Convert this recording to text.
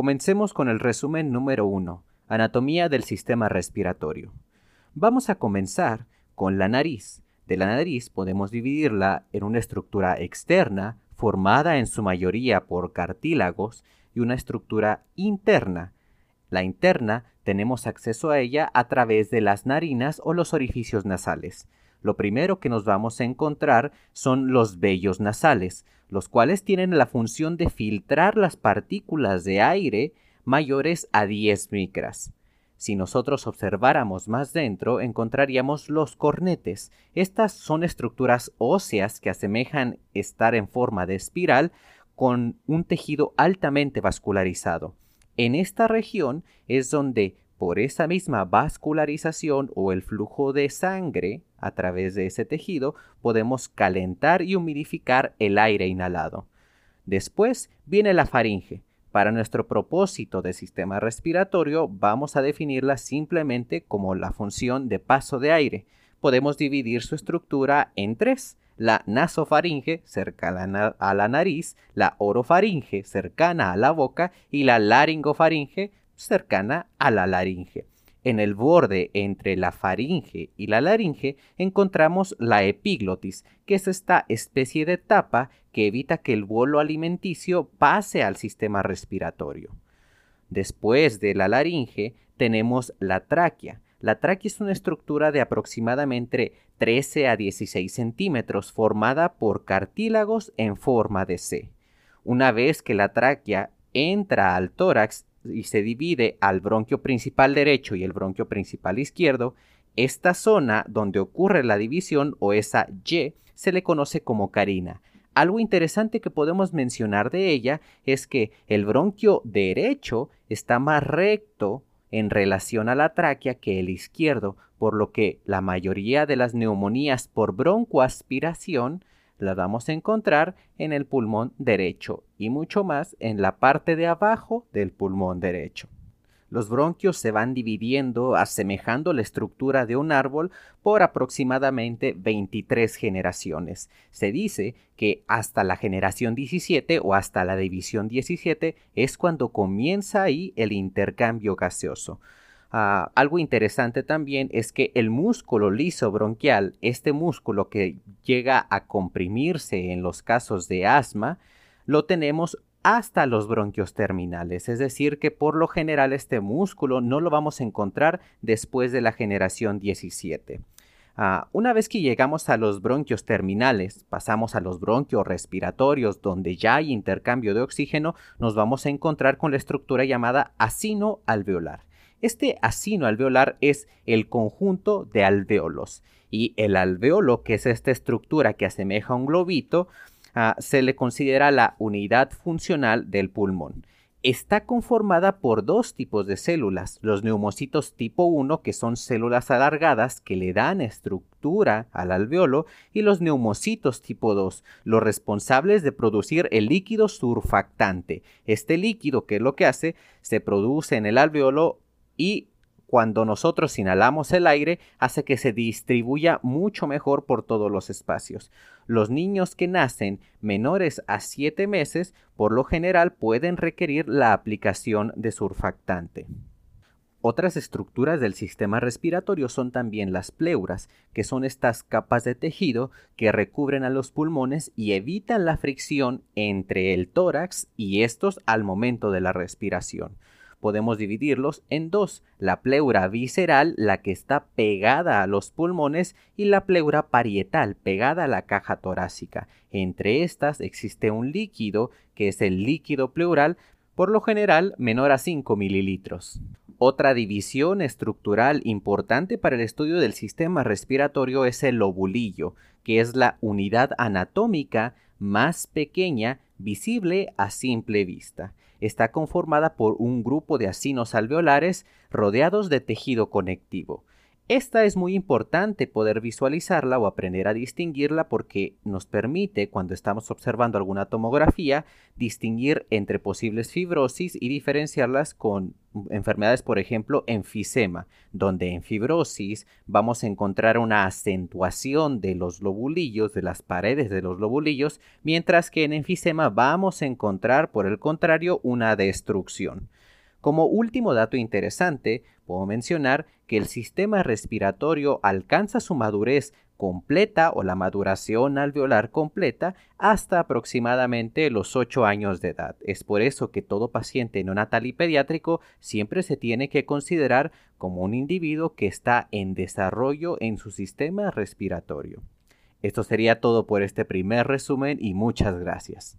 Comencemos con el resumen número 1, anatomía del sistema respiratorio. Vamos a comenzar con la nariz. De la nariz podemos dividirla en una estructura externa, formada en su mayoría por cartílagos, y una estructura interna. La interna tenemos acceso a ella a través de las narinas o los orificios nasales. Lo primero que nos vamos a encontrar son los vellos nasales, los cuales tienen la función de filtrar las partículas de aire mayores a 10 micras. Si nosotros observáramos más dentro, encontraríamos los cornetes. Estas son estructuras óseas que asemejan estar en forma de espiral con un tejido altamente vascularizado. En esta región es donde, por esa misma vascularización o el flujo de sangre a través de ese tejido, podemos calentar y humidificar el aire inhalado. Después viene la faringe, para nuestro propósito de sistema respiratorio vamos a definirla simplemente como la función de paso de aire. Podemos dividir su estructura en tres. La nasofaringe, cercana a la nariz, la orofaringe, cercana a la boca, y la laringofaringe, cercana a la laringe. En el borde entre la faringe y la laringe encontramos la epiglotis, que es esta especie de tapa que evita que el bolo alimenticio pase al sistema respiratorio. Después de la laringe tenemos la tráquea. La tráquea es una estructura de aproximadamente 13 a 16 centímetros formada por cartílagos en forma de C. Una vez que la tráquea entra al tórax y se divide al bronquio principal derecho y el bronquio principal izquierdo, esta zona donde ocurre la división o esa Y se le conoce como carina. Algo interesante que podemos mencionar de ella es que el bronquio derecho está más recto en relación a la tráquea que el izquierdo, por lo que la mayoría de las neumonías por broncoaspiración la vamos a encontrar en el pulmón derecho y mucho más en la parte de abajo del pulmón derecho. Los bronquios se van dividiendo asemejando la estructura de un árbol por aproximadamente 23 generaciones. Se dice que hasta la generación 17 o hasta la división 17 es cuando comienza ahí el intercambio gaseoso. Ah, algo interesante también es que el músculo liso bronquial, este músculo que llega a comprimirse en los casos de asma, lo tenemos hasta los bronquios terminales, es decir, que por lo general este músculo no lo vamos a encontrar después de la generación 17. Ah, una vez que llegamos a los bronquios terminales, pasamos a los bronquios respiratorios, donde ya hay intercambio de oxígeno, nos vamos a encontrar con la estructura llamada asino alveolar. Este asino alveolar es el conjunto de alveolos y el alveolo, que es esta estructura que asemeja a un globito, ah, se le considera la unidad funcional del pulmón. Está conformada por dos tipos de células, los neumocitos tipo 1, que son células alargadas que le dan estructura al alveolo, y los neumocitos tipo 2, los responsables de producir el líquido surfactante. Este líquido, que es lo que hace, se produce en el alveolo y cuando nosotros inhalamos el aire hace que se distribuya mucho mejor por todos los espacios. Los niños que nacen menores a 7 meses por lo general pueden requerir la aplicación de surfactante. Otras estructuras del sistema respiratorio son también las pleuras, que son estas capas de tejido que recubren a los pulmones y evitan la fricción entre el tórax y estos al momento de la respiración podemos dividirlos en dos, la pleura visceral, la que está pegada a los pulmones, y la pleura parietal, pegada a la caja torácica. Entre estas existe un líquido, que es el líquido pleural, por lo general menor a 5 mililitros. Otra división estructural importante para el estudio del sistema respiratorio es el lobulillo, que es la unidad anatómica más pequeña visible a simple vista está conformada por un grupo de asinos alveolares rodeados de tejido conectivo. Esta es muy importante poder visualizarla o aprender a distinguirla porque nos permite, cuando estamos observando alguna tomografía, distinguir entre posibles fibrosis y diferenciarlas con enfermedades, por ejemplo, enfisema, donde en fibrosis vamos a encontrar una acentuación de los lobulillos, de las paredes de los lobulillos, mientras que en enfisema vamos a encontrar, por el contrario, una destrucción. Como último dato interesante, puedo mencionar que el sistema respiratorio alcanza su madurez completa o la maduración alveolar completa hasta aproximadamente los 8 años de edad. Es por eso que todo paciente neonatal y pediátrico siempre se tiene que considerar como un individuo que está en desarrollo en su sistema respiratorio. Esto sería todo por este primer resumen y muchas gracias.